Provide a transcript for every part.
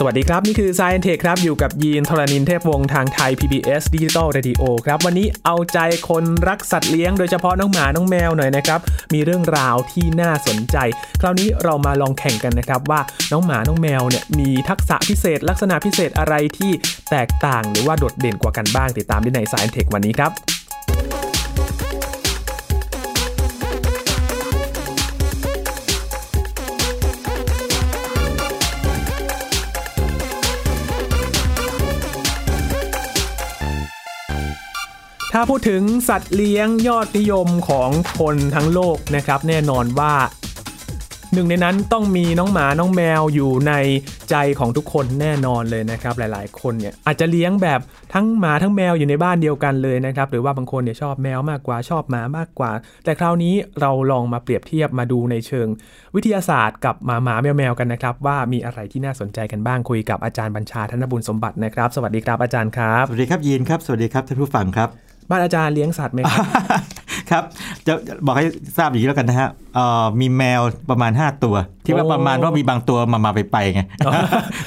สวัสดีครับ นี่คือ Science Tech ครับ อยู่กับยีนทรณินเทพวงศ์ทางไทย PBS Digital Radio ครับ วันนี้เอาใจคนรักสัตว์เลี้ยงโดยเฉพาะน้องหมา น้องแมวหน่อยนะครับ มีเรื่องราวที่น่าสนใจ คราวนี้เรามาลองแข่งกันนะครับ ว่าน้องหมา น้องแมวเนี่ยมีทักษะพิเศษ ลักษณะพิเศษอะไรที่แตกต่างหรือว่าโดดเด่นกว่ากันบ้างติดตามได้ใน Science Tech วันนี้ครับ ถ้าพูดถึงสัตว์เลี้ยงยอดนิยมของคนทั้งโลกนะครับแน่นอนว่า หนึ่งในนั้นต้องมีน้องหมาน้องแมวอยู่ในใจของทุกคนแน่นอนเลยนะครับ หลายๆ คนเนี่ยอาจจะเลี้ยงแบบทั้งหมาทั้งแมวอยู่ในบ้านเดียวกันเลยนะครับหรือว่าบางคนเนี่ยชอบแมวมากกว่าชอบหมามากกว่า แต่คราวนี้เราลองมาเปรียบเทียบมาดูในเชิง วิทยาศาสตร์กับหมาหมาแมวแมวกันนะครับ ว่ามีอะไรที่น่าสนใจกันบ้างคุยกับอาจารย์บัญชาธนบุญสมบัตินะครับ สวัสดีครับอาจารย์ครับสวัสดีครับยีนครับสวัสดีครับท่านผู้ฟังครับ บ้านอาจารย์เลี้ยงสัตว์ไหมครับ ครับจะบอกให้ทราบอย่างนี้แล้วกันนะฮะเอ่อมีแมวประมาณ 5 ตัว ที่ว่าโอ้ประมาณว่ามีบางตัวมามาไปไปไง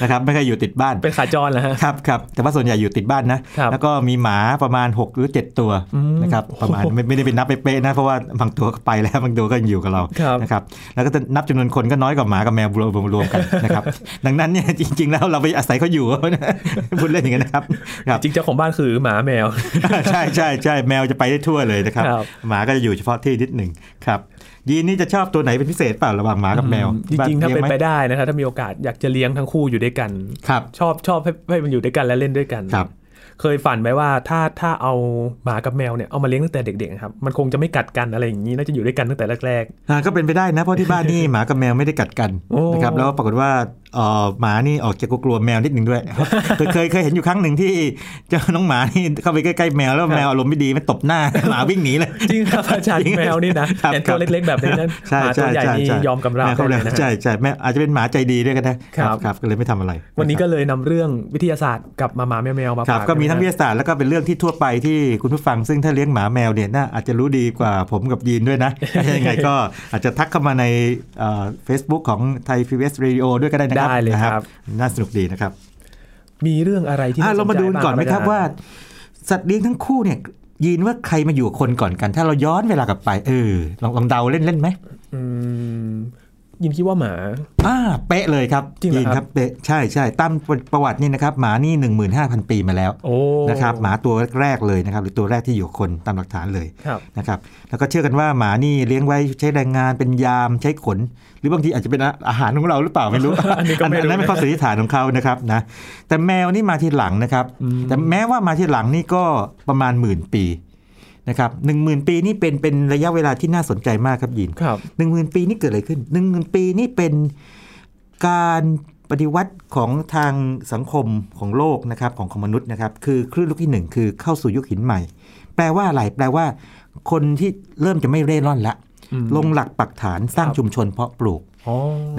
นะครับไม่เคยอยู่ติดบ้านเป็นขาจรเหรอฮะครับครับแต่ว่าส่วนใหญ่อยู่ติดบ้านนะครับแล้วก็มีหมาประมาณ 6 หรือ 7 ตัวอืมนะครับประมาณไม่ไม่ได้เป็นนับเป๊ะๆนะเพราะว่าบางตัวก็ไปแล้วบางตัวก็ยังอยู่กับเราครับนะครับแล้วก็จะนับจำนวนคนก็น้อยกว่าหมากับแมวรวมรวมๆกันนะครับดังนั้นเนี่ยจริง ๆ แล้วเราไปอาศัยเขาอยู่พูดเล่นอย่างนั้นนะครับครับจริงเจ้าของบ้านคือหมาแมว ใช่ใช่ใช่แมวจะไปได้ทั่วเลยนะครับครับหมาก็จะอยู่เฉพาะที่นิดหนึ่งครับยีนนี่จะชอบตัวไหนเป็นพิเศษเปล่าระหว่างหมากับแมว จริงๆ ถ้าเป็นลี้ยหมไปได้นะครับถ้ามีโอกาสอยากจะเลี้ยงทั้งคู่อยู่ด้วยกันครับชอบชอบให้ให้มันอยู่ด้วยกันและเล่นด้วยกันครับ เคยฝันไหมว่าถ้าถ้าเอาหมากับแมวเนี่ยเอามาเลี้ยงตั้งแต่เด็กๆครับมันคงจะไม่กัดกันอะไรอย่างนี้น่าจะอยู่ด้วยกันตั้งแต่แรกอ่าก็เป็นไปได้นะเพราะที่บ้านนี่หมากับแมวไม่ได้กัดกันโอ้นะครับแล้วปรากฏว่าเอ่อหมานี่ออกจะกลัวๆแมวนิดหนึ่งด้วยเคยเคยเคยเห็นอยู่ครั้งหนึ่งที่เจ้าน้องหมานี่เข้าไปใกล้ๆแมวแล้วแมวอารมณ์ไม่ดีมันตบหน้าหมาวิ่งหนีเลยๆจริงครับอาจารย์จริงแมวนี่นะครับเห็นตัวเล็กๆแบบนี้นั้นใช่หมาตัวใช่ใหญ่ใช่นี่ใช่ยอมกำราบแมวเขาได้เลเลยยนะใช่ใช่แม่อาจจะเป็นหมาใจดีด้วยกันนะครับครับก็เลยไม่ทำอะไร วันนี้ก็เลยนำเรื่องวิทยาศาสตร์กับหมาหมาแมวแมวมาครับฝากก็มีทั้งวิทนะยาศาสตร์แล้วก็เป็นเรื่องที่ทั่วไปที่คุณผู้ฟังซึ่งถ้าเลี้ยงหมาแมวเนี่ยน่าอาจจะรู้ดีกว่าผมกับยีนด้วยนะยังไงก็อาจจะทักเข้ามาในเฟซบุ๊กของไทยพีวีเอสเรดิโอด้วยก็ได้นะครับได้เลยนะครับ น่าสนุกดีนะครับ มีเรื่องอะไรที่อะน่สเรามาดูใจก่อนไหมครับอาจว่า สัตว์เลี้ยงทั้งคู่เนี่ยยีนว่าใครมาอยู่กับคนก่อนกัน ถ้าเราย้อนเวลากลับไป เออลองลองเดาเล่นเล่นๆไหมอืม ยินคิดว่าหมาอ่าเป๊ะเลยครับจริงเหรอยีนครับเป๊ะใช่ใช่ตามประวัตินี่นะครับหมานี่ 15,000 ปีมาแล้วโอ้นะครับหมาตัวแรกเลยนะครับหรือตัวแรกที่อยู่กับคนตามหลักฐานเลยครับนะครับแล้วก็เชื่อกันว่าหมานี่เลี้ยงไว้ใช้แรงงานเป็นยามใช้ขน หรือบางทีอาจจะเป็นอาหารของเราหรือเปล่าไม่รู้อันนี้ก็ไม่รู้นั้นเป็นข้อสันนิษฐานของเขานะครับนะแต่แมวนี่มาทีหลังนะครับอืมแต่แม้ว่ามาทีหลังนี่ก็ประมาณหมื่นปี นะครับหนึ่งหมื่นปีนี่เป็นเป็นระยะเวลาที่น่าสนใจมากครับยินครับหนึ่งหมื่นปีนี่เกิดอะไรขึ้นหนึ่งหมื่นปีนี่เป็นการปฏิวัติของทางสังคมของโลกนะครับของของมนุษย์นะครับ คือคลื่นลูกที่หนึ่งคือเข้าสู่ยุคหินใหม่ แปลว่าอะไรแปลว่า คนที่เริ่มจะไม่เร่ร่อนละอืมลงหลักปักฐานสร้างครับชุมชนเพาะปลูกอ๋อ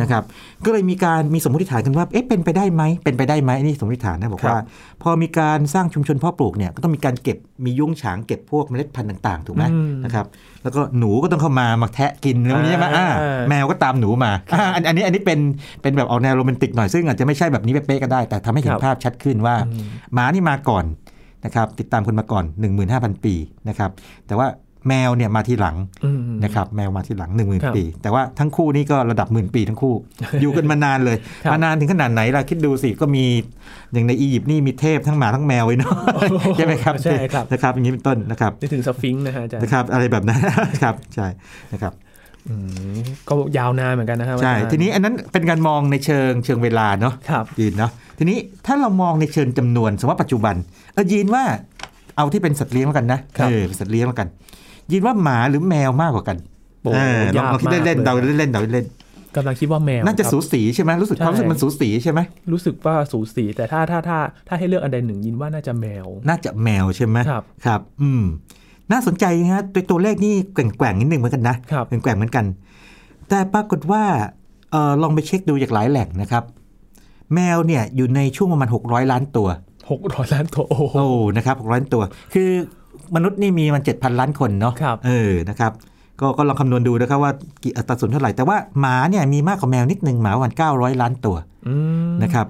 นะครับก็เลยมีการมีสมมติฐานกันว่าเอ๊ะเป็นไปได้ไหมเป็นไปได้ไหมนี่สมมติฐานนะบอกว่า พอมีการสร้างชุมชนเพาะปลูกเนี่ยก็ต้องมีการเก็บมียุ้งฉางเก็บพวกเมล็ดพันธุ์ต่าง ๆ ถูกไหมอืมนะครับแล้วก็หนูก็ต้องเข้ามามาแทะกินแล้วนี้ใช่ไหมอ่าอ่าแมวก็ตามหนูมาอ่าอันอันนี้อันนี้เป็นเป็นแบบออกแนวโรแมนติกหน่อยซึ่งอาจจะไม่ใช่แบบนี้เป๊ะๆก็ได้ แต่ทำให้เห็คนรับภาพชัดขึ้นว่าอืมหมานี่มาก่อนนะครับติดตามคนมาก่อน 15,000 ปีนะครับแต่ว่า แมวเนี่ยมาทีหลังอืมนะครับแมวมาทีหลัง1ครับ0,000 ปี แต่ว่าทั้งคู่นี่ก็ระดับหมื่นปีทั้งคู่ อยู่กันมานานเลยครับมานานถึงขนาดไหนล่ะคิดดูสิก็มีอย่างในอียิปต์นี่มีเทพทั้งหมาทั้งแมวไว้เนาะโอ้โหใช่ไหมครับใช่ครับนะครับอย่างนี้เป็นต้นนะครับนึกถึงสฟิงค์นะฮะอาจารย์นะครับอะไรแบบนั้นครับใช่นะครับอืมก็ยาวนานเหมือนกันนะครับใช่อาจารย์ทีนี้อันนั้นเป็นการมองในเชิงเชิงเวลาเนาะครับยีนเนาะทีนี้ถ้าเรามองในเชิงจำนวนสมมติว่าปัจจุบันเออยีนว่าเอาที่เป็นสัตว์เลี้ยงแล้วกันนะครับเออเป็นสัตว์เลี้ยงแล้วกัน ยีนว่าหมาหรือแมวมากกว่ากันโอ้เออลองยากลองคิดมากเล่นๆลยเดาเล่นๆเดาเล่นกำลังคิดว่าแมวๆน่าจะครับสูสีใช่ไหมรู้สึกใช่ความรู้สึกมันสูสีใช่ไหมรู้สึกว่าสูสีแต่ถ้าถ้าถ้าถ้าให้เลือกอันใดหนึ่งยินว่าน่าจะแมว น่าจะแมวใช่ไหมครับครับ อืม น่าสนใจนะฮะตัวตัวเลขนี่แกว่งๆนิดนึงเหมือนกันนะครับแกว่งๆเหมือนกัน แต่ปรากฏว่าเออลองไปเช็คดูจากหลายแหล่งนะครับ แมวเนี่ยอยู่ในช่วงประมาณ600 ล้านตัวหกร้อยล้านตัวโอ้โหโอ้นะครับ600ล้านตัว คือ มนุษย์นี่มีมัน7,000ล้านคนเนาะครับเออนะครับก็ก็ลองคำนวณดูนะครับว่ากี่อัตราส่วนเท่าไหร่ แต่ว่าหมาเนี่ยมีมากกว่าแมวนิดนึงหมาวัน 900 ล้านตัวอืมนะครับ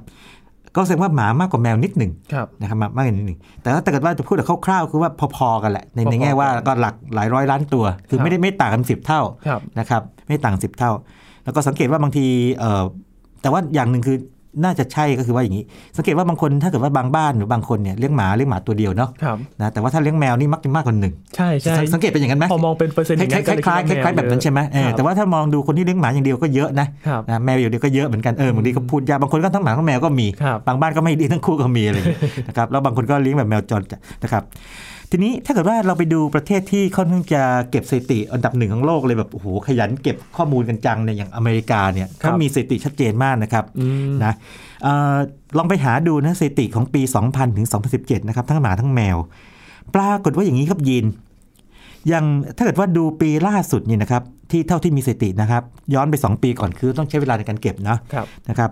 ก็แสดงว่าหมามากกว่าแมวนิดหนึ่งครับนะครับมามากกว่านิดหนึ่งแต่ถ้าเกิดว่าจะพูดแบบคร่าวๆคือว่าพอๆกันแหละในพอๆในแง่ว่ากันก็หลักหลายร้อยล้านตัว คือครับไม่ได้ไม่ต่างกันสิบเท่าครับนะครับไม่ต่างสิบเท่า แล้วก็สังเกตว่าบางทีเอ่อแต่ว่าอย่างหนึ่งคือ น่าจะใช่ก็คือว่าอย่างนี้ สังเกตว่าบางคนถ้าเกิดว่าบางบ้านหรือบางคนเนี่ยเลี้ยงหมาเลี้ยงหมาตัวเดียวเนาะครับนะแต่ว่าถ้าเลี้ยงแมวนี่มักจะมากกว่าหนึ่งใช่ใช่สังสังเกตเป็นอย่างนั้นไหมพอมองเป็นเปอร์เซ็นต์คอย่างล้านั้ยนก็ๆคล้ายๆคล้ายๆแบบนั้นใช่ไหมเออแต่ว่าถ้ามองดูคนที่เลี้ยงหมาอย่างเดียวก็เยอะนะครับนะแมวอย่างเดียวก็เยอะเหมือนกันเออบางทีก็พูดยากบางคนก็ทั้งหมาทั้งแมวก็มีครับบางบ้านก็ไม่ดีทั้งคู่ก็มีอะไรอย่างเงี้ยนะครับแล้วบางคนก็เลี้ยงแบบแมวจรจัดนะครับ ทีนี้ถ้าเกิดว่าเราไปดูประเทศที่ค่อนข้างจะเก็บสถิติอันดับหนึ่งของโลกเลยแบบโอ้โหขยันเก็บข้อมูลกันจังเนี่ยอย่างอเมริกาเนี่ยครับเขามีสถิติชัดเจนมากนะครับอืมนะเอ่อลองไปหาดูนะสถิติของปี 2000 ถึง 2017 นะครับ ทั้งหมาทั้งแมว ปรากฏว่าอย่างนี้ครับยีนอย่างถ้าเกิดว่าดูปีล่าสุดนี่นะครับที่เท่าที่มีสถิตินะครับ ย้อนไป 2 ปีก่อนคือต้องใช้เวลาในการเก็บเนาะครับนะครับ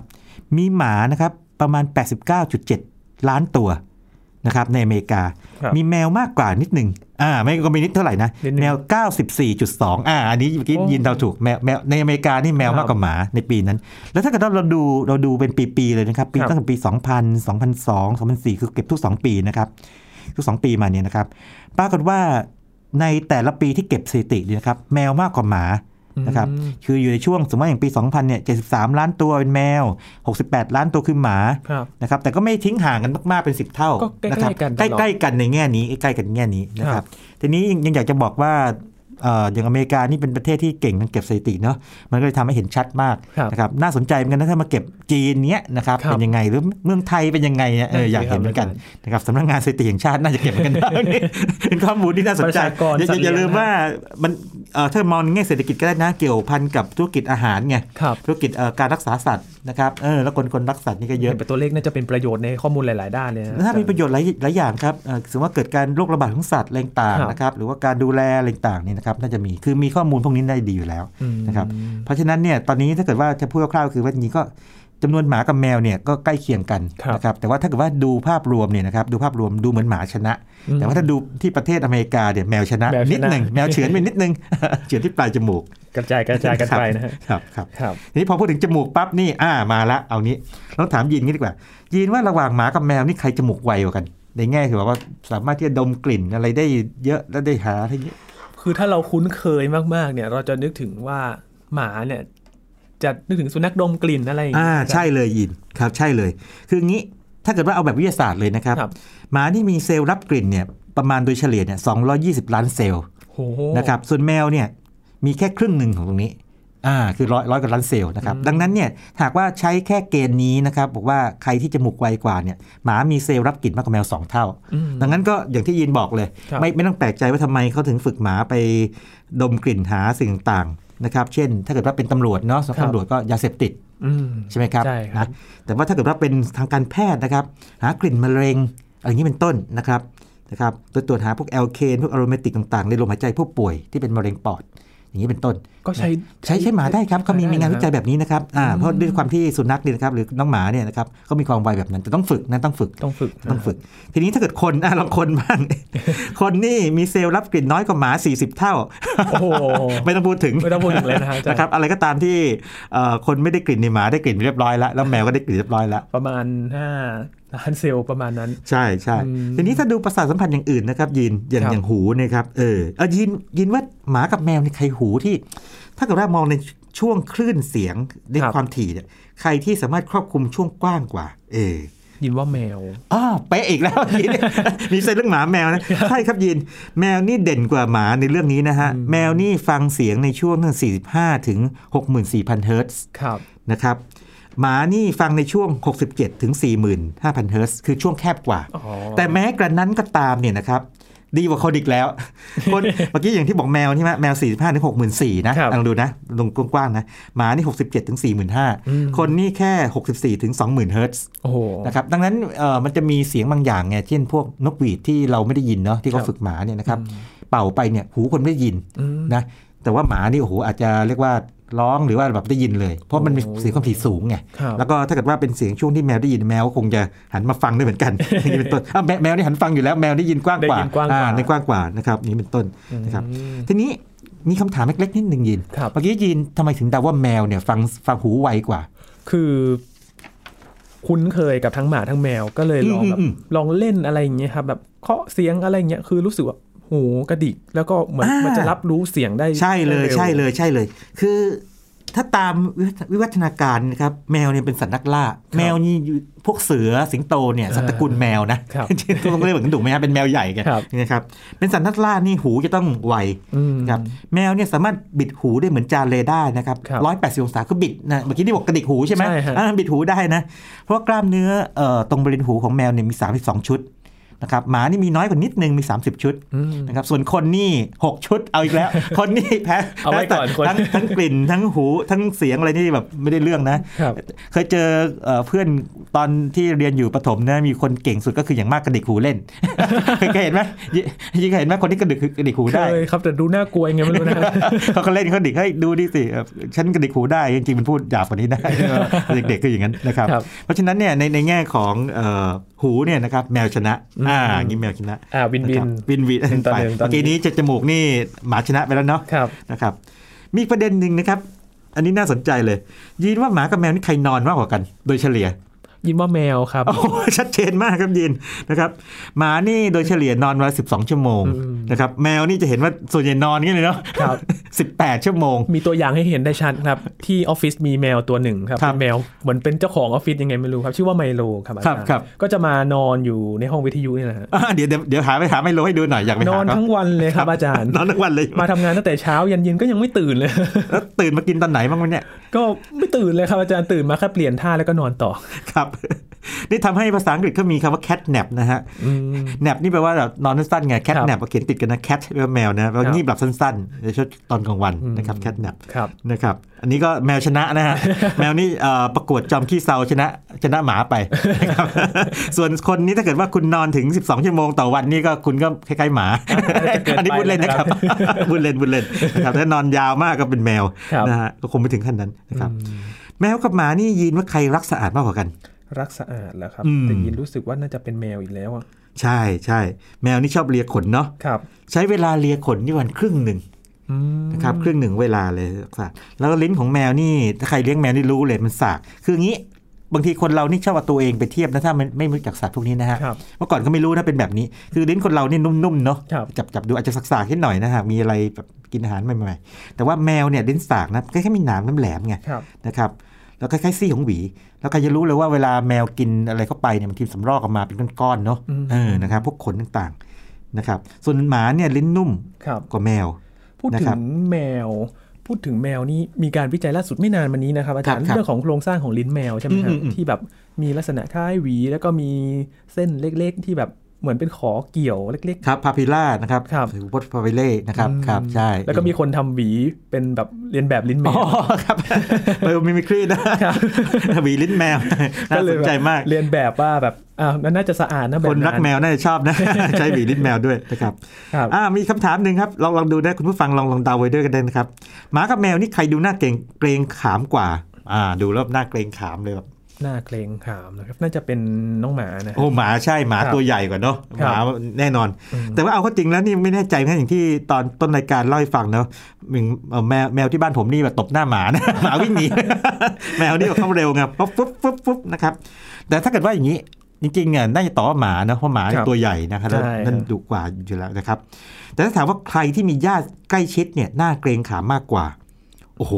มีหมานะครับประมาณ 89.7 ล้านตัว นะครับในอเมริกาครับมีแมวมากกว่านิดหนึ่งอ่าไม่ก็มีนิดเท่าไหร่นะนิดหนึ่งแมว 94.2 อ่า อันนี้เมื่อกี้โอ้ยินเราถูกแมวแมวในอเมริกานี่แมวครับมากกว่าหมาในปีนั้น แล้วถ้าเกิดว่าเราดูเราดูเป็นปีๆเลยนะครับ ปีครับตั้งแต่ปี 2000 2002 2004 คือเก็บทุก 2 ปีนะครับ ทุก 2 ปีมาเนี่ยนะครับ ปรากฏว่าในแต่ละปีที่เก็บสถิติเนี่ยนะครับ แมวมากกว่าหมา นะครับอืมคืออยู่ในช่วงสมมติว่าอย่างปี 2000เนี่ย73 ล้านตัวเป็นแมว 68 ล้านตัวคือหมาครับนะครับแต่ก็ไม่ทิ้งห่างกันมากๆเป็น 10 เท่าก็ใกล้ๆนะครับกันตลอดใกล้ๆกันในแง่นี้ใกล้ๆกันในแง่นี้นะคครัรับบทีนี้ยังยังอยากจะบอกว่าเอ่ออย่างอเมริกานี่เป็นประเทศที่เก่งทางเก็บสถิติเนาะมันก็เลยทำให้เห็นชัดมากครับนะครับน่าสนใจเหมือนกันนะถ้ามาเก็บจีนเนี้ยนะครับครับเป็นยังไงหรือเมืองไทยเป็นยังไงเนี่ยเออนั่นสิอยากเห็นเหมือนกันครับนะครับสำนักงานสถิติแห่งชาติน่าจะเก็บเหมือนกันเป็นข้อมูลที่น่าสนใจประชากรอย่าสัตว์อย่าลืมเลี้ยงว่ามันเอ่อถ้ามองในแง่เศรษฐกิจก็ได้นะเกี่ยวพันกับธุรกิจอาหารไงครับธุรกิจเอ่อการรักษาสัตว์นะครับเออแล้วคนคนรักสัตว์นี่ก็เยอะเห็นเป็นตัวเลขน่าจะเป็นประโยชน์ในข้อมูลหลาย ๆ ด้านเลยนะถ้ามีประโยชน์หลายหลายอย่างครับเอ่อสมมติว่าเกิดการโรคระบาดของสัตว์อะไรต่างครับๆนะครับหรือว่าการดูแลอะไรต่างๆนี่นะครับน่าจะมีคือมีข้อมูลพวกนี้ได้ดีอยู่แล้วอืมนะครับเพราะฉะนั้นเนี่ยตอนนี้ถ้าเกิดว่าจะพูดคร่าวๆคือว่าจริงๆก็จำนวนหมากับแมวเนี่ยก็ใกล้เคียงกันครับนะครับแต่ว่าถ้าเกิดว่าดูภาพรวมเนี่ยนะครับดูภาพรวมดูเหมือนหมาชนะอืมแต่ว่าถ้าดูที่ประเทศอเมริกาเนี่ยแมวชนะแมวชนะนิดหนึ่งแมวเฉือนไปนิดนึงเฉือนที่ปลายจมูกกระจายกระจายกันไปนะฮะครับครับครับทีนี้พอพูดถึงจมูกปั๊บนี่อ่ามาละเอานี้ต้องถามยีนงี้ดีกว่า ยีนว่าระหว่างหมากับแมวนี่ใครจมูกไวกว่ากัน ในแง่คือว่าสามารถที่จะดมกลิ่นอะไรได้เยอะและได้หาอะไรเยอะ คือถ้าเราคุ้นเคยมากๆ เนี่ย เราจะนึกถึงว่าหมาเนี่ยจะนึกถึงสุนัขดมกลิ่นอะไรอย่างอ่าเงี้ยใช่เลยยีนครับใช่เลย คืองี้ถ้าเกิดว่าเอาแบบวิทยาศาสตร์เลยนะครับครับหมาที่มีเซลล์รับกลิ่นเนี่ยประมาณโดยเฉลี่ยเนี่ย220ล้านเซลล์โอ้โหนะครับส่วนแมวเนี่ยมีแค่ครึ่งหนึ่งของตรงนี้ อ่าคือร้อยร้อยกว่าล้านเซลล์นะครับอืมดังนั้นเนี่ยหากว่าใช้แค่เกณฑ์นี้นะครับ บอกว่าใครที่จมูกไวกว่าเนี่ยหมามีเซลล์รับกลิ่นมากกว่าแมวสองเท่าอืมดังนั้นก็อย่างที่ยินบอกเลยครับไม่ไม่ต้องแปลกใจว่าทำไมเขาถึงฝึกหมาไปดมกลิ่นหาสิ่งต่างๆนะครับ เช่น ถ้าเกิดว่าเป็นตำรวจเนาะครับตำรวจก็ยาเสพติดอืมใช่ไหมครับใช่ครับนะแต่ว่าถ้าเกิดว่าเป็นทางการแพทย์นะครับ หากลิ่นมะเร็งอะไรอย่างนี้เป็นต้นนะครับนะครับตัวตรวจหาพวก alkane พวก aromatic ต่างๆ ในลมหายใจผู้ป่วยที่เป็นมะเร็งปอด อย่างนี้เป็นต้น ก็ใช้ใช้ใช้หมาได้ครับเขามีมีงานวิจัยแบบนี้นะครับอ่าอืมเพราะด้วยความที่สุนัขเนี่ยนะครับหรือน้องหมาเนี่ยนะครับก็มีความไวแบบนั้นแต่ต้องฝึกนะต้องฝึกต้องฝึกต้องฝึก ทีนี้ถ้าเกิดคนอะลองคนบ้างคนนี่มีเซลล์รับกลิ่นน้อยกว่าหมา 40 เท่าโอ้โหไม่ต้องพูดถึงไม่ต้องพูดถึงเลยนะฮะอาจารย์นะครับอะไรก็ตามที่เอ่อคนไม่ได้กลิ่นในหมาได้กลิ่นเรียบร้อยแล้วแล้วแมวก็ได้กลิ่นเรียบร้อยแล้วประมาณห้า ล้านเซลล์ประมาณนั้น ใช่ใช่อืมทีนี้ถ้าดูประสาทสัมผัสอย่างอื่นนะครับยินอย่างครับอย่างหูเนะครับเออเอายินยินว่าหมากับแมวในใครหูที่ ถ้าเกิดว่ามองในช่วงคลื่นเสียงในความถี่เนี่ยใครที่สามารถครอบคลุมช่วงกว้างกว่า เออยินว่าแมวอ๋อเป๊ะอีกแล้วยินมีเส้นเรื่องหมาแมวนะ ใช่ครับยิน แมวนี่เด่นกว่าหมาในเรื่องนี้นะฮะอืมแมวนี่ฟังเสียงในช่วงตั้ง45 ถึง 64,000 เฮิรตซ์ครับนะครับ หมานี่ฟังในช่วง 67ถึง45,000 เฮิรตซ์คือช่วงแคบกว่าอ๋อแต่แม้กระนั้นก็ตามเนี่ยนะครับ ดีกว่าคนอีกแล้ว คนเมื่อกี้อย่างที่บอกแมวใช่ไหมแมว 45ถึง64,000นะครับลองดูนะ ลงกว้างๆนะ หมานี่ 67ถึงอืม45,000 คนนี่แค่ 64ถึง20,000 เฮิรตซ์โอ้โหนะครับ ดังนั้นเอ่อมันจะมีเสียงบางอย่างไงเช่นพวกนกหวีดที่เราไม่ได้ยินเนาะที่เขาครับฝึกหมาเนี่ยนะครับเป่าไปเนี่ยหูคนไม่ได้ยินอืมนะแต่ว่าหมานี่โอ้โหอาจจะเรียกว่า ร้องหรือว่าแบบได้ยินเลย เพราะมันมีโอ้เสียงความถี่สูงไงครับแล้วก็ถ้าเกิดว่าเป็นเสียงช่วงที่แมวได้ยินแมวก็คงจะหันมาฟังด้วยเหมือนกันอย่างนี้เป็นต้นอ้าวแมวแมวนี่หันฟังอยู่แล้วแมวได้ยินกว้างกว่าได้ยินกว้างกว่าอ่ในกว้างกว่านะครับนี่เป็นต้นนะครับอืมทีนี้มีคำถามเล็กๆนิดหนึ่งยินครับเมื่อกี้ยินทำไมถึงเดาว่าแมวเนี่ยฟังฟังหูไวกว่า คือคุ้นเคยกับทั้งหมาทั้งแมวก็เลยลองแบบอืมอืมลองเล่นอะไรอย่างเงี้ยครับแบบเคาะเสียงอะไรอย่างเงี้ยคือรู้สึกว่า หูกระดิก แล้วก็เหมือนอ่ามัมันจะรับรู้เสียงได้ ใช่เลยได้ร็วใช่เลยใช่เลย คือถ้าตามวิวัฒนาการนะครับแมวเนี่ยเป็นสัตว์นักล่า แมวนี่อยู่พวกเสือสิงโตเนี่ยสัตว์ตระกูลแมวนะครับต้องเรียกเหมือนถูกไหมฮะเป็นแมวใหญ่ไงครับนะครับเป็นสัตว์นักล่านี่หูจะต้องไวอืมครับแมวเนี่ยสามารถบิดหูได้เหมือนจานเรดาร์นะครับครับร้อยแปดสิบองศาคือบิดนะเมื่อกี้ที่บอกกระดิกหูใช่ไหมใช่ฮะอ่าบิดหูได้นะ เพราะว่ากล้ามเนื้อเอ่อตรงบริเวณหูของแมวเนี่ยมี32ชุด นะครับหมานี่มีน้อยกว่านิดนึงมี 30 ชุดอืมนะครับส่วนคนนี่ 6 ชุดเอาอีกแล้ว คนนี่แพ้เอาไว้ก่อนคนทั้งทั้งกลิ่นทั้งหูทั้งเสียงอะไรนี่แบบไม่ได้เรื่องนะครับเคยเจอเอ่อเพื่อนตอนที่เรียนอยู่ประถมนะมีคนเก่งสุดก็คืออย่างมากกระดิกหูเล่นเคยเคยเห็นไหมยิ่งเคยเห็นไหมคนที่กระดิกกระดิกหูเคได้ยครับแต่ดูน่ากลัวยังไงไม่รู้นะเขาก็เล่นเขาดิกให้ดูดิสิเอ่อฉันกระดิกหูได้จริงๆมันพูดหยาบกว่านี้ได้เด็กๆคืออย่างนั้นนะครับครับเพราะฉะนั้นเนี่ยในในแง่ของเอ่อ หูเนี่ยนะครับแมวชนะอืมอ่าอย่างนี้แมวชนะอ่าวินวิะคนรับวินวินหนึ่งต่อไปหนึ่งตอนนี้เมื่อกี้นี้จะจมูกนี่หมาชนะไปแล้วเนาะครับนะครับ มีอีกประเด็นหนึ่งนะครับ อันนี้น่าสนใจเลยยินว่าหมากับแมวนี่ใครนอนมากกว่ากัน โดยเฉลี่ย ยินว่าแมวครับ โอ้โหชัดเจนมากครับยินนะครับหมานี่โดยเฉลี่ยนอนวันละสิบสองชั่วโมงอืมนะครับแมวนี่จะเห็นว่าส่วนใหญ่นอนงี้เลยเนาะครับสิบแปดชั่วโมง มีตัวอย่างให้เห็นได้ชัดครับ ที่ออฟฟิศมีแมวตัวหนึ่งครับครับเป็นแมวเหมือนเป็นเจ้าของออฟฟิศยังไงไม่รู้ครับ ชื่อว่าไมโลครับอาจารย์ครับก็จะมานอนอยู่ในห้องวิทยุนี่แหละฮะอ่าเดี๋ยวเดี๋ยวเดี๋ยวหาไปหาไม่รู้ให้ดูหน่อยอยากไปนหาอนเขาทั้งวันเลยครับอาจารย์นอนทั้งวันเลยมาทำงานตั้งแต่เช้ายันเย็นก็ยังไม่ตื่นเลยแล้วตื่นมากินตอนไหนบ้างวะเนี่ยก็ไม่ตื่นเลยครับอาจารย์ตื่นมาแค่เปลี่ยนท่าแล้วก็นอนต่อครับนี่ทำให้ภาษาอังกฤษเขามีคำว่า cat nap นะฮะอืม nap นี่แปลว่าแบบนอนสั้นๆไง cat ครับ nap เขียนติดกันนะ cat แปลว่าแมวนะแปลว่าครับงีบหลับสั้นๆในช่วงตอนกลางวันอืมนะครับ cat nap ครับนะครับ อันนี้ก็แมวชนะนะฮะ แมวนี่เอ่อประกวดจอมขี้เซาชนะชนะหมาไปนะครับ ส่วนคนนี้ถ้าเกิดว่าคุณนอนถึง 12 ชั่วโมงต่อวันนี่ก็คุณก็คล้ายๆหมาจะเกินไปอันนี้พูดเล่นนะครับพูดเล่นพูดเล่นนะครับถ้านอนยาวมากก็เป็นแมวครับนะฮะก็คงไม่ถึงขั้นนั้นนะครับอืมแมวกับหมานี่ยีนว่าใครรักสะอาดมากกว่ากัน รักสะอาดแล้วครับอืมแต่ยินรู้สึกว่าน่าจะเป็นแมวอีกแล้วอะใช่ใช่แมวนี่ชอบเลียขนเนาะครับ ใช้เวลาเลียขนนี่วันครึ่งหนึ่งอืมนะครับครึ่งหนึ่งเวลาเลยครับแล้วก็ลิ้นของแมวนี่ถ้าใครเลี้ยงแมวนี่รู้เลยมันสากคืออย่างนี้บางทีคนเรานี่ชอบเอาตัวเองไปเทียบนะถ้ามันไม่รู้จักสัตว์พวกนี้นะฮะครับเมื่อก่อนก็ไม่รู้นะเป็นแบบนี้ คือลิ้นคนเรานี่นุ่มๆเนาะครับจับจับดูอาจจะสักๆนิดหน่อยนะฮะมีอะไรแบบกินอาหารใหม่ๆแต่ว่าแมวเนี่ยลิ้นสากนะแค่มีหนามน้ำแหลมไงครับนะครับ แล้วคล้ายๆซี่ของหวี แล้วใครจะรู้เลยว่าเวลาแมวกินอะไรเข้าไปเนี่ยมันทีสำรอกออกมาเป็นก้อนๆเนาะอืมเออนะครับพวกขนต่างๆนะครับ ส่วนหมาเนี่ยลิ้นนุ่มครับกว่าแมว พูดนะถึครับงแมว พูดถึงแมวนี่มีการวิจัยล่าสุดไม่นานมานี้นะครับอาจารย์ครับเรื่องของโครงสร้างของลิ้นแมวใช่ไหมครัอืบมอืมที่แบบมีลักษณะคล้ายหวี แล้วก็มีเส้นเล็กๆ ที่แบบ เหมือนเป็นขอเกี่ยวเล็กครับพาพิล่านะครับครับหรือวอตพาพิเล่นะครับอืมครับใช่ๆแล้วก็มีคนทำหวีเป็นแบบเรียนแบบลิ้นแมอ๋อวครับเออมิมิครีนะครับหวีลิ้นแมวน่าสนใจมากเรียนแบบว่าแบบอ้าวนั่นน่าจะสะอาดนะแบบคนรักแมวน่าจะชอบนะใช้หวีลิ้นแมวด้วยนะครับครับอ่ามีคำถามหนึ่งครับลองลองดูนะคุณผู้ฟังลองลองเดาไว้ด้วยกันได้นะครับหมากับแมวนี่ใครดูหน้าเกรงเกรงขามกว่าอ่าดูแล้วหน้าเกรงขามเลยแบบ หน้าเกรงขามนะครับ น่าจะเป็นน้องหมานะโอ้หมาใช่หมาครับตัวใหญ่กว่าเนาะคหรับมาแน่นอนอืมแต่ว่าเอาเข้าจริงแล้วนี่ไม่แน่ใจนะอย่างที่ตอนต้นรายการเล่าให้ฟังเนาะมึงเอ่อแมวแมวที่บ้านผมนี่แบบตบหน้าหมานะหมาวิ่งหนีแมวนี่แบบเข้าเร็วไงปุ๊บปุ๊บปุ๊บปุ๊บนะครับแต่ถ้าเกิดว่าอย่างนี้จริงๆเนี่ยน่าจะต่อว่าหมานะเพราะหมาเนี่ยครับตัวใหญ่นะครับแล้วใช่นั่นครับดุกว่าอยู่แล้วนะครับ แต่ถ้าถามว่าใครที่มีญาติใกล้ชิดเนี่ยน่าเกรงขามมากกว่า โอ้โห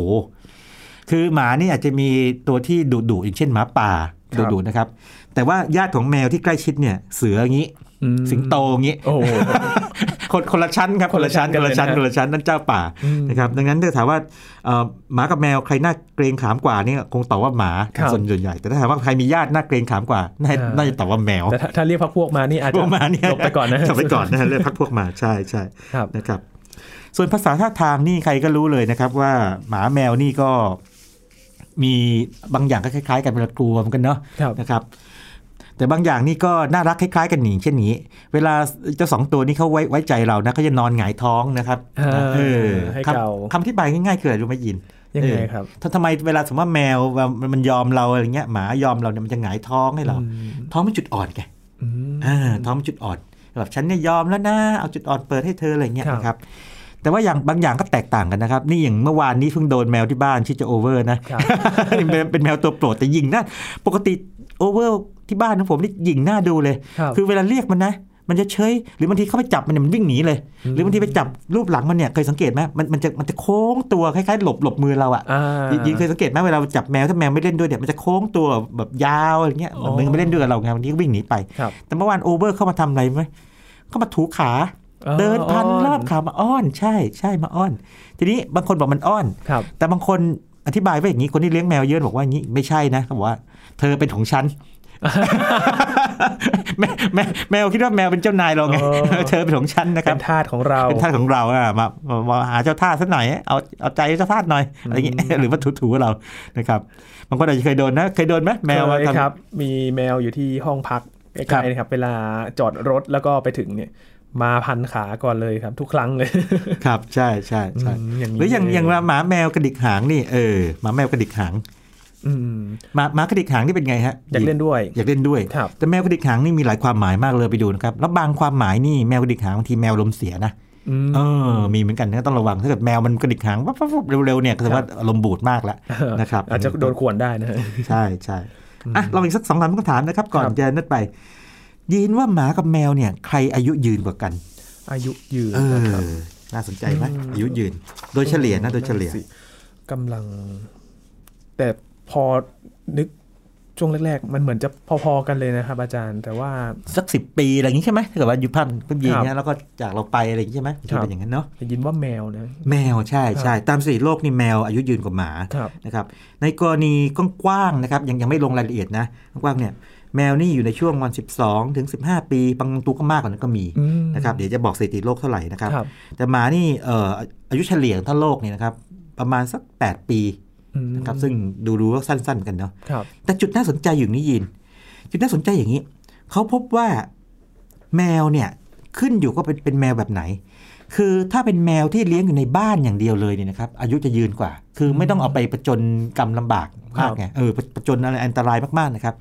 คือหมานี่อาจจะมีตัวที่ดุดุๆอย่างเช่นหมาป่าครัดุบดุๆนะครับ แต่ว่าญาติของแมวที่ใกล้ชิดเนี่ย เสืออย่างนี้อืมสิงโตอย่างนี้โอ้โหคนคนละชั้นครับคนละชั้นคนละชั้นกันคเลยนะนละชั้นนั่นเจ้าป่าอืมนะครับดังนั้นถ้าถามว่าเอ่อหมากับแมวใครน่าเกรงขามกว่านี่คงตอบว่าหมาครับส่วนส่วนใหญ่ แต่ถ้าถามว่าใครมีญาติน่าเกรงขามกว่าน่าอ่าน่าจะตอบว่าแมวแต่ถ้าถ้าเรียกพักพวกมานี่อาจพจะวกมาเนี่ยจบไปก่อนนะจบไปก่อนนะฮะเรื่องพักพวกมาใช่ใช่ครับนะครับ ส่วนภาษาท่าทางนี่ใครก็รู้เลยนะครับว่าหมาแมวนี่ก็ มีบางอย่างก็คล้ายๆ กันเวลากลัวเหมือนกันเนาะครับนะครับ แต่บางอย่างนี่ก็น่ารักคล้ายๆ กันหนีเช่นนี้ เวลาเจ้าสองตัวนี้เขาไว้ไว้ใจเรานะเขาจะนอนหงายท้องนะครับอ่าเออให้คำเกาคำที่บายง่ายๆคืออะไรรู้ไหมยินยังไงเออครับถ้าทำไมเวลาสมมติว่าแมวมันมันยอมเราอะไรเงี้ยหมายอมเราเนี่ยมันจะหงายท้องให้เราอืมท้องเป็นจุดอ่อนแกอืมอ่าท้องเป็นจุดอ่อนแบบฉันเนี่ยยอมแล้วนะเอาจุดอ่อนเปิดให้เธออะไรเงี้ยครับนะครับ แต่ว่าอย่างบางอย่างก็แตกต่างกันนะครับ นี่อย่างเมื่อวานนี้เพิ่งโดนแมวที่บ้านชื่อจะโอเวอร์นะครับเป็นเป็นแมวตัวโปรดแต่ยิงหน้าปกติโอเวอร์ที่บ้านของผมนี่ยิงหน้าดูเลยครับคือเวลาเรียกมันนะมันจะเฉยหรือบางทีเข้าไปจับมันเนี่ยมันวิ่งหนีเลย หรือบางทีไปจับลูบหลังมันเนี่ยเคยสังเกตไหมมันมันจะมันจะโค้งตัวคล้ายๆหลบหลบมือเราอะอ่ายิงเคยสังเกตไหมเวลาจับแมวถ้าแมวไม่เล่นด้วยเนี่ยมันจะโค้งตัวแบบยาวอะไรเงี้ยอ๋อมันไม่เล่นด้วยกับเราไงวันนี้ก็วิ่งหนีไปครับแต่เมื่อวานโอเวอร์เข้ามาทำอะไรไหมเข้ามาถูขา เดินพันรอบขามาอ้อน ใช่ใช่มาอ้อน ทีนี้บางคนบอกมันอ้อนครับแต่บางคนอธิบายว่าอย่างนี้คนที่เลี้ยงแมวเยอะบอกว่าอย่างนี้ไม่ใช่นะเขาบอกว่า เธอเป็นของฉันแมวแมวแมวคิดว่าแมวเป็นเจ้านายเราไงอ๋อเธอเป็นของฉันนะคเป็รับนทาสของเราเป็นทาสของเราอะมามามาหาเจ้าท่าสักหน่อยเอาเอาใจเจ้าท่าหน่อยอะไรอย่างเงี้ยหรือว่าถูๆเรานะครับบางคนอาจจะเคยโดนนะเคยโดนไหมแมวมาเคยทำครับ มีแมวอยู่ที่ห้องพักใกครัล้บๆนะครับ เวลาจอดรถแล้วก็ไปถึงเนี่ย มาพันขาก่อนเลยครับ ทุกครั้งเลย ครับใช่ใช่ใช่อืมอย่างนี้หรืออย่างเองอย่างหมาแมวกระดิกหางนี่เออหมาแมวกระดิกหางอืมหมาหมากระดิกหางนี่เป็นไงฮะอยากเล่นด้วย อยากเล่นด้วยครับแต่แมวกระดิกหางนี่มีหลายความหมายมากเลยไปดูนะครับแล้วบางความหมายนี่แมวกระดิกหางบางทีแมวลมเสียนะอืมเออ มีเหมือนกันนะต้องระวังถ้าเกิดแมวมันกระดิกหางวับวับวับเร็วๆเนี่ยก็แสดงว่าอารมณ์บูดมากแล้วนะครับอาจจะโดนข่วนได้นะฮะใช่ใช่อะลองอีกสักสองสามคำถามนะครับ ก่อนครับจะนั่นไป ยินว่าหมากับแมวเนี่ย ใครอายุยืนกว่ากัน อายุยืนเอนะครับอน่าสนใจไหมอืมอายุยืน โดยเฉลี่ยนะโดยเฉลี่ยสิกำลัง แต่พอนึก ช่วงแรกๆ มันเหมือนจะพอๆกันเลยนะครับ อาจารย์ แต่ว่าสักสิบปีอะไรอย่างนี้ใช่ไหมถ้าเกิดว่าอายุพันก็ยืนครับเนี่ยแล้วก็จากเราไปอะไรอย่างนี้ใช่ไหมครับเป็นอย่างนั้นเนาะได้ยินว่าแมวนะแมวใช่ใช่ตามสถิติโลกนี่แมวอายุยืนกว่าหมาครับนะครับในกรณีกว้างๆนะครับยังยังไม่ลงรายละเอียดนะกว้างๆเนี่ยแมวนี่อยู่ในช่วงวัน 12 ถึง 15 ปี บางตัวก็มากกว่านั้นก็มีอืมนะครับเดี๋ยวจะบอกสถิติโลกเท่าไหร่นะครับครับแต่หมานี่เอ่ออายุเฉลี่ยทั้งโลกเนี่ยนะครับประมาณสัก 8 ปีอืม นะครับซึ่งดูดูว่าสั้น ๆ กันเนาะครับแต่จุดน่าสนใจอยู่นี่ยิน จุดน่าสนใจอย่างนี้ เขาพบว่าแมวเนี่ยขึ้นอยู่ก็เป็นเป็นแมวแบบไหน คือถ้าเป็นแมวที่เลี้ยงอยู่ในบ้านอย่างเดียวเลยเนี่ยนะครับ อายุจะยืนกว่า คือไม่ต้องเอาไปประจนกรรมลำบากมากไงเออประประจนอะไรอันตรายมากๆนะครับ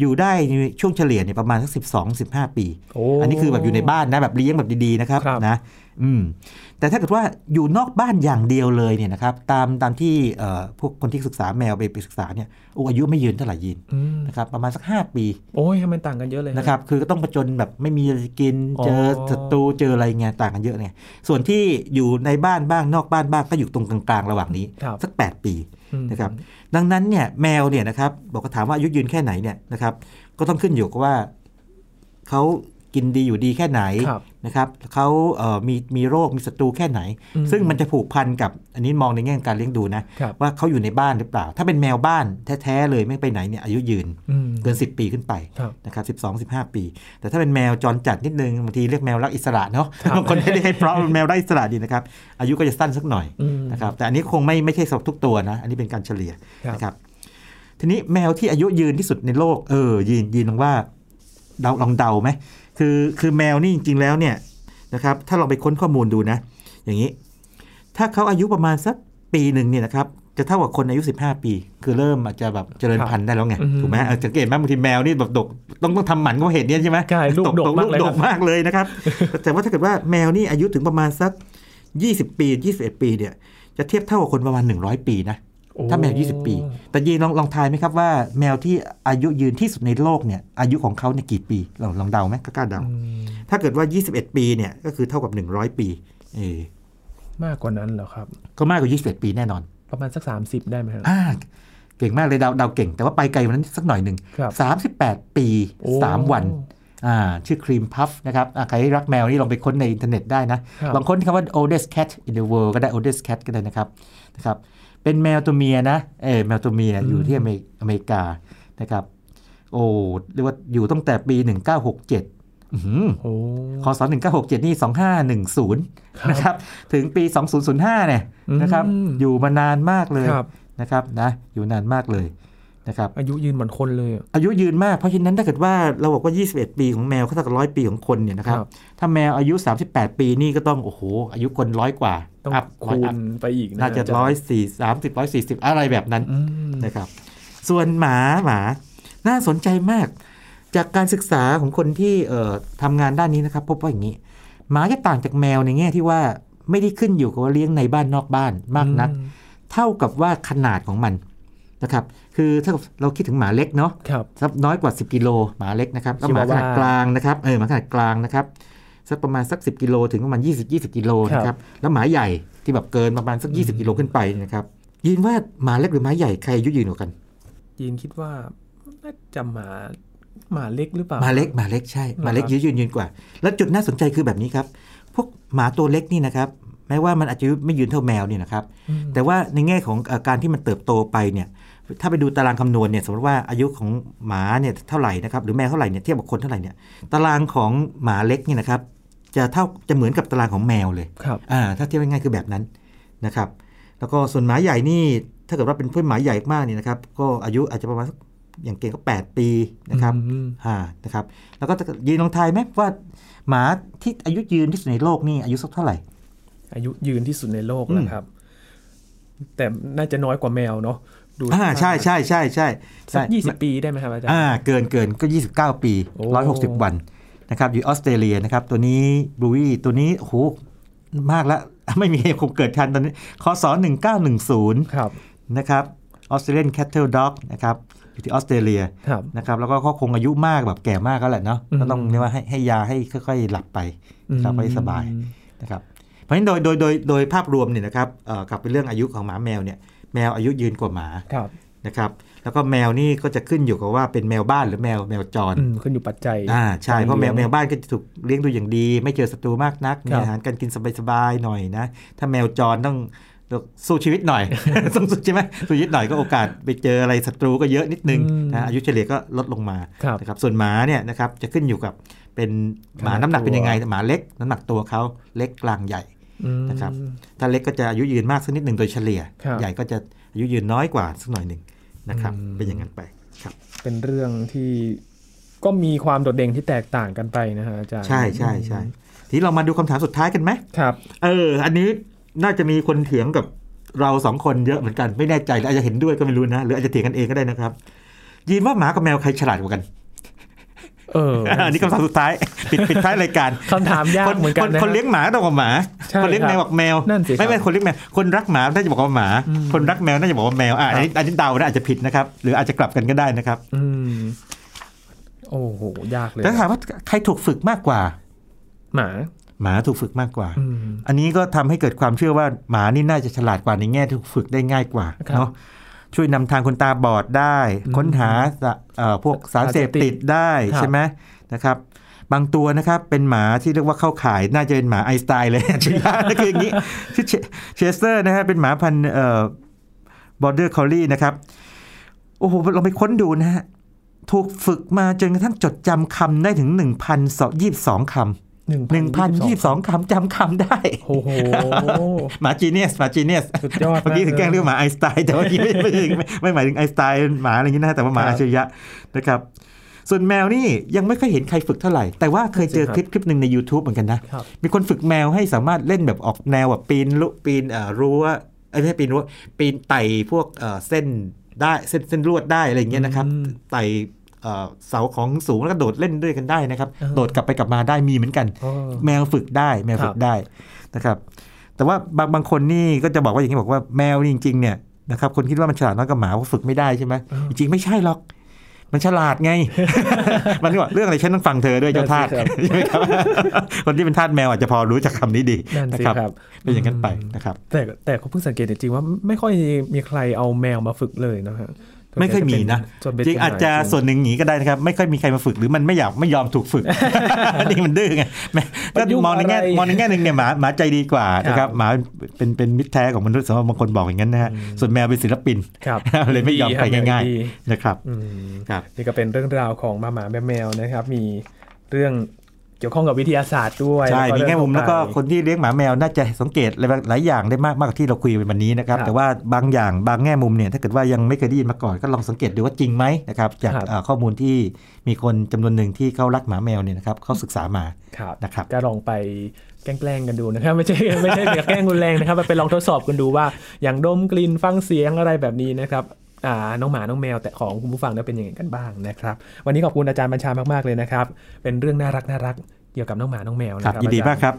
อยู่ได้ในช่วงเฉลี่ยเนี่ยประมาณสักสิบสองสิบห้าปีโอ้อันนี้คือแบบอยู่ในบ้านนะแบบเลี้ยงแบบดีๆนะครับครับนะอืมแต่ถ้าเกิดว่าอยู่นอกบ้านอย่างเดียวเลยเนี่ยนะครับตามตามที่เอ่อพวกคนที่ศึกษาแมวไปไปศึกษาเนี่ยโอ้อายุไม่ยืนเท่าไหร่ยินอืมนะครับประมาณสัก 5 ปี โอ้ยทำไมต่างกันเยอะเลยนะครับคือก็ต้องประจนแบบไม่มีอะไรจะกินอ๋อเจอศัตรูเจออะไรเงี้ยต่างกันเยอะเนี่ยส่วนที่อยู่ในบ้านบ้างนอกบ้านบ้างก็อยู่ตรงกลางๆระหว่างนี้ครับสัก 8 ปีอืม นะครับดังนั้นเนี่ยแมวเนี่ยนะครับบอกก็ถามว่าอายุยืนแค่ไหนเนี่ยนะครับก็ต้องขึ้นอยู่กับว่าเขา กินดีอยู่ดีแค่ไหนครับนะครับเขาเอ่อมีมีโรคมีศัตรูแค่ไหนอืมซึ่งมันจะผูกพันกับอันนี้มองในแง่การเลี้ยงดูนะครับว่าเขาอยู่ในบ้านหรือเปล่า ถ้าเป็นแมวบ้านแท้ๆเลยไม่ไปไหนเนี่ยอายุยืนอืมเกิน 10 ปีขึ้นไปครับนะครับสิบสองสิบห้าปี แต่ถ้าเป็นแมวจรจัดนิดนึงบางทีเรียกแมวรักอิสระเนาะครับบางคนไม่ได้ให้เพราะแมวรักอิสระดีนะครับอายุก็จะสั้นสักหน่อยอืมนะครับแต่อันนี้คงไม่ไม่ใช่สำหรับทุกตัวนะอันนี้เป็นการเฉลี่ยครับนะครับทีนี้แมวที่อายุยืนที่สุดในโลกเออยืนยืนลองว่าเดาลองเดาไหม คือคือแมวนี่จริง ๆ แล้วเนี่ยนะครับถ้าเราไปค้นข้อมูลดูนะ อย่างนี้ ถ้าเขาอายุประมาณสักปีหนึ่งเนี่ยนะครับจะเท่ากับคนอายุ 15 ปี คือเริ่มอาจจะแบบเจริญพันธุ์ได้แล้วไงอืมถูกไหมเออสังเกตไหมบางทีแมวนี่แบบดกต้องต้องทำหมันก็เหตุเนี้ยใช่ไหมใช่ลูกดกมากเลยดครักบมากเลยนะครับ แต่ว่าถ้าเกิดว่าแมวนี่อายุถึงประมาณสัก 20 ปี 21 ปีเนี่ยจะเทียบเท่ากับคนประมาณ 100 ปีนะโอ้ ถ้าแมว 20 ปี แต่ยีนลองลองทายไหมครับว่าแมวที่อายุยืนที่สุดในโลกเนี่ยอายุของเขาเนี่ยกี่ปีลองลองเดาไหมกล้าๆเดาอืมถ้าเกิดว่า 21 ปีเนี่ยก็คือเท่ากับ 100 ปีเออมากกว่านั้นเหรอครับ ก็มากกว่า 21 ปีแน่นอน ประมาณสักสามสิบได้ไหมครับอ่าเก่งมากเลยเดาเดาเก่ง แต่ว่าไปไกลกว่านั้นสักหน่อยหนึ่งครับ38 ปีโอ้3วันอ่าชื่อครีมพัฟนะครับอ่าใครรักแมวนี่ลองไปค้นในอินเทอร์เน็ตได้นะครับลองค้นคำว่า oldest cat in the world ก็ได้ oldest cat ก็ได้นะครับนะครับ เป็นแมวตัวเมียนะเออแมวตัวเมียอยู่ที่อเมริอเมริกานะครับโอ้เรียกว่าอยู่ตั้งแต่ปี 1967อื้อหือโอ้คศ1967 นี่ 2510ครับนะครับ ถึงปี 2005 เนี่ยนะครับอืมอยู่มานานมากเลยครับนะครับนะ อยู่นานมากเลย นะครับอายุยืนเหมือนคนเลยอะอายุยืนมากเพราะฉะนั้นถ้าเกิดว่าเราบอกว่า 21 ปีของแมวเขาเท่ากับร้อยปีของคนเนี่ยนะครับครับถ้าแมวอายุ 38 ปีนี่ก็ต้องโอ้โหอายุคนร้อยกว่าต้องอัพคูอัพณไปอีกน่าจะจรร้อยสี่สามสิบร้อยสี่สิบอะไรแบบนั้นอืมนะครับ ส่วนหมาหมาน่าสนใจมาก จากการศึกษาของคนที่เอ่อทำงานด้านนี้นะครับ พบว่าอย่างนี้ หมาจะต่างจากแมวในแง่ที่ว่าไม่ได้ขึ้นอยู่กับว่าเลี้ยงในบ้านนอกบ้านมากนักอืมเท่ากับว่าขนาดของมัน นะครับคือถ้าเราคิดถึงหมาเล็กเนาะครับสักน้อยกว่า 10 กิโลหมาเล็กนะครับแล้วหมาขนาดชิวาว่ากลางนะครับเออหมาขนาดกลางนะครับสักประมาณสัก 10 กิโลถึงประมาณ 20 20 กิโลนะครับแล้วหมาใหญ่ที่แบบเกินประมาณสัก 20 กิโลขึ้นไปนะครับยินว่าหมาเล็กหรือหมาใหญ่ใครอายุยืนกว่ากันยีนคิดว่าน่าจะหมาหมาเล็กหรือเปล่าหมาเล็กหมาเล็กใช่หมาเล็กเหรอครับยืนยืนกว่า แล้วจุดน่าสนใจคือแบบนี้ครับ พวกหมาตัวเล็กนี่นะครับแม้ว่ามันอาจจะไม่ยืนเท่าแมวเนี่ยนะครับอืมแต่ว่าในแง่ของเอ่อการที่มันเติบโตไปเนี่ย ถ้าไปดูตารางคำนวณเนี่ยสมมติว่าอายุของหมาเนี่ยเท่าไหร่นะครับหรือแมวเท่าไหร่เนี่ยเทียบกับคนเท่าไหร่เนี่ยตารางของหมาเล็กเนี่ยนะครับจะเท่าจะเหมือนกับตารางของแมวเลยครับอ่าถ้าเทียบง่ายๆคือแบบนั้นนะครับ แล้วก็ส่วนหมาใหญ่นี่ถ้าเกิดว่าเป็นเพื่อนหมาใหญ่มากเนี่ยนะครับ ก็อายุอาจจะประมาณสักอย่างเก่งก็ 8 ปีนะครับอืมอ่านะครับ แล้วก็ถ้าเกิดยืนลองทายไหมว่าหมาที่อายุยืนที่สุดในโลกนี่อายุสักเท่าไหร่ อายุยืนที่สุดในโลกอืมนะครับ แต่น่าจะน้อยกว่าแมวเนาะ ดูอ่าใช่ใช่ใช่ใช่สัใช่กยี่สิบปีได้ไหมครับอาจารย์อ่าเกินเกินก็ 29 ปีโอ้160 วันนะครับอยู่ออสเตรเลียนะครับ ตัวนี้บลูวี่ตัวนี้โอ้โหมากแล้วไม่มีคงเกิดทันตอนนี้คศ1910ครับนะครับ Australian Cattle Dog นะครับอยู่ที่ออสเตรเลียครับนะครับแล้วก็เขาคงอายุมากแบบแก่มากแล้วแหละเนาะอืมก็ต้องเรียกว่าให้ให้ยาให้ค่อยๆ หลับไปหลับไปสบายอืมนะครับเพราะฉะนั้นโดยโดยโดยโดยภาพรวมเนี่ยนะครับเอ่อกลับไปเรื่องอายุของหมาแมวเนี่ย แมวอายุยืนกว่าหมาครับนะครับ แล้วก็แมวนี่ก็จะขึ้นอยู่กับว่าเป็นแมวบ้านหรือแมวแมวจรอืมขึ้นอยู่ปัจจัยอ่าใช่เพราะแมวกแมลี้วยงบ้านก็จะถูกเลี้ยงดูอย่างดี ไม่เจอศัตรูมากนักมีครับอาหารการกินสบายๆหน่อยนะถ้าแมวจรต้องสู้ชีวิตหน่อยต้องสู้ใช่ไหมสู้ชีวิตหน่อยก็โอกาสไปเจออะไรศัตรูก็เยอะนิดนึงอืมนะอายุเฉลี่ยก็ลดลงมาครับนะครับส่วนหมาเนี่ยนะครับจะขึ้นอยู่กับเป็นหมาขนาดน้ำหนักเป็นยังไงตัวหมาเล็ก น้ำหนักตัวเขาเล็กกลางใหญ่อืม นะครับถ้าเล็กก็จะอายุยืนมากสักนิดหนึ่งโดยเฉลี่ยครับใหญ่ก็จะอายุยืนน้อยกว่าสักหน่อยหนึ่งนะครับอืมเป็นอย่างนั้นไปครับเป็นเรื่องที่ก็มีความโดดเด่นที่แตกต่างกันไปนะฮะอาจารย์ใช่ใช่ใช่ทีนี้เรามาดูคำถามสุดท้ายกันไหมครับเอออันนี้น่าจะมีคนเถียงกับเราสองคนเยอะเหมือนกันไม่แน่ใจหรืออาจจะเห็นด้วยก็ไม่รู้นะหรืออาจจะเถียงกันเองก็ได้นะครับยีนว่าหมากับแมวใครฉลาดกว่ากันเอออันนี้คำถามสุดท้าย ปิดปิดท้ายรายการคำถามยากเหมือนกันคนนะคนเลี้ยงหมาต้องบอกหมาใช่ คนเลี้ยงแมวบอกแมวนั่นสิครับไม่ไม่คนเลี้ยงแมวคนรักหมาน่าจะบอกว่าหมาอืมคนรักแมวน่าจะบอกว่าแมวอะอันนี้อันนี้เดานะอาจจะผิดนะครับ หรืออาจจะกลับกันก็ได้นะครับ อืมโอ้โหยากเลยแต่ถามว่าใครถูกฝึกมากกว่า หมาหมาถูกฝึกมากกว่าอืมอันนี้ก็ทำให้เกิดความเชื่อว่าหมานี่น่าจะฉลาดกว่าในแง่ที่ถูกฝึกได้ง่ายกว่าครับเนาะช่วยนำทางคนตาบอดได้อืมค้นหาสะเอ่อพวกสารเสพติดได้ครับใช่ไหมนะครับ บางตัวนะครับเป็นหมาที่เรียกว่าเข้าข่าย น่าจะเป็นหมาไอน์สไตน์เลยชื่อยาคืออย่างนี้ชื่อเชสเตอร์นะฮะเป็นหมาพันธุ์เอ่อ Border Collie นะครับโอ้โหเราไปค้นดูนะฮะถูกฝึกมาจนกระทั่งจดจำคำได้ถึง 1,022คำหนึ่งหนึ่งพันยี่สิบสองคำจำคำได้โอ้โหหมา genius หมา genius สุดยอดเมื่อกี้คือแกล้งเรียกหมาไอน์สไตน์แต่ว่าเมื่อกี้ไม่ไม่ไม่ไม่หมายถึงไอน์สไตน์หมาอะไรอย่างนี้นะแต่ว่าหมาครัอับจฉริยะนะครับ ส่วนแมวนี่ยังไม่ค่อยเห็นใครฝึกเท่าไหร่ แต่ว่าเคยเจอครับคลิปคลิปหนึ่งใน YouTube เหมือนกันนะครับมีคนฝึกแมวให้สามารถเล่นแบบออกแนวแบบปีนลุปีนเอ่อรั้วเอ้ยไม่ใช่ปีนรั้วปีนไต่พวกเอ่อเส้นได้เส้นเส้นลวดได้อะไรอย่างเงี้ยนะครับอืมไต่เอ่อเสาของสูงแล้วก็โดดเล่นด้วยกันได้นะครับอ่าโดดกลับไปกลับมาได้มีเหมือนกันโอ้แมวฝึกได้แมวฝึกได้นะครับ แต่ว่าบางบางคนนี่ก็จะบอกว่าอย่างนี้บอกว่าแมวนี่จริงๆเนี่ยนะครับคนคิดว่ามันฉลาดน้อยกว่าหมาเพราะฝึกไม่ได้ใช่ไหมจริงๆไม่ใช่หรอก มันฉลาดไง มันก็บอกเรื่องอะไรฉันต้องฟังเธอด้วยเจ้าทาสนั่นสิครับใช่ไหมครับ คนที่เป็นทาสแมวอาจจะพอรู้จักคำนี้ดีนั่นนะสิครับครับเป็นอย่างนั้นไปนะครับ แต่แต่เขาเพิ่งสังเกตจริงๆว่าไม่ค่อยมีใครเอาแมวมาฝึกเลยนะฮะ ไม่ค่อยมีนะส่วนใหญ่จริงเป็นอาจจะหมส่วนหนึ่งหนีก็ได้นะครับ ไม่ค่อยมีใครมาฝึกหรือมันไม่อยากไม่ยอมถูกฝึกนี่มันดื้อไงแม่ก็มองในแง่มองในแง่หนึ่งเนี่ยหมาหมาใจดีกว่านะครับหมาเป็นเป็นมิตรแท้ของมนุษย์สำหรับบางคนบอกอย่างนั้นนะฮะส่วนแมวเป็นศิลปินครับเลยไม่ยอมใครดีง่ายดีๆนะครับอืมครับนี่ก็เป็นเรื่องราวของหมาหมาแมวแมวนะครับ มีเรื่อง เกี่ยวข้องกับวิทยาศาสตร์ด้วยใช่มีแง่มุมแล้วก็เรื่องคนที่เลี้ยงหมาแมวน่าจะสังเกตอะไรหลายอย่างได้มากมากกว่าที่เราคุยไปวันนี้นะครับครับ แต่ว่าบางอย่างบางแง่มุมเนี่ยถ้าเกิดว่ายังไม่เคยได้ยินมาก่อนก็ลองสังเกตดูว่าจริงไหมนะครับจากครับเอ่อข้อมูลที่มีคนจำนวนหนึ่งที่เขารักหมาแมวเนี่ยนะครับเขาศึกษามาครับนะครับก็ลองไปแกล้งๆกันดูนะครับ ไม่ใช่ไม่ใช่แบบแกล้งรุนแรงนะครับไปลองทดสอบกันดูว่าอย่างดมกลิ่นฟังเสียงอะไรแบบนี้นะครับอ่า น้องหมา น้องแมว แต่ของคุณผู้ฟังเนี่ยเป็นยังไงกันบ้างนะครับ วันนี้ขอบคุณอาจารย์บัญชามากๆเลยนะครับ เป็นเรื่องน่ารักน่ารักเกี่ยวกับน้องหมา น้องแมวนะคครัรับบยินดีมากครับ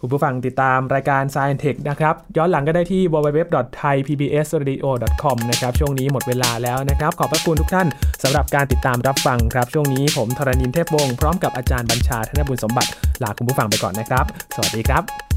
คุณผู้ฟังติดตามรายการ Science Tech นะครับ ย้อนหลังก็ได้ที่ www.thaipbsradio.com นะครับ ช่วงนี้หมดเวลาแล้วนะครับ ขอบพระคุณทุกท่านสำหรับการติดตามรับฟังครับ ช่วงนี้ผมธรณินเทพวงศ์พร้อมกับอาจารย์บัญชาธนบุญสมบัติ ลาคุณผู้ฟังไปก่อนนะครับ สวัสดีครับ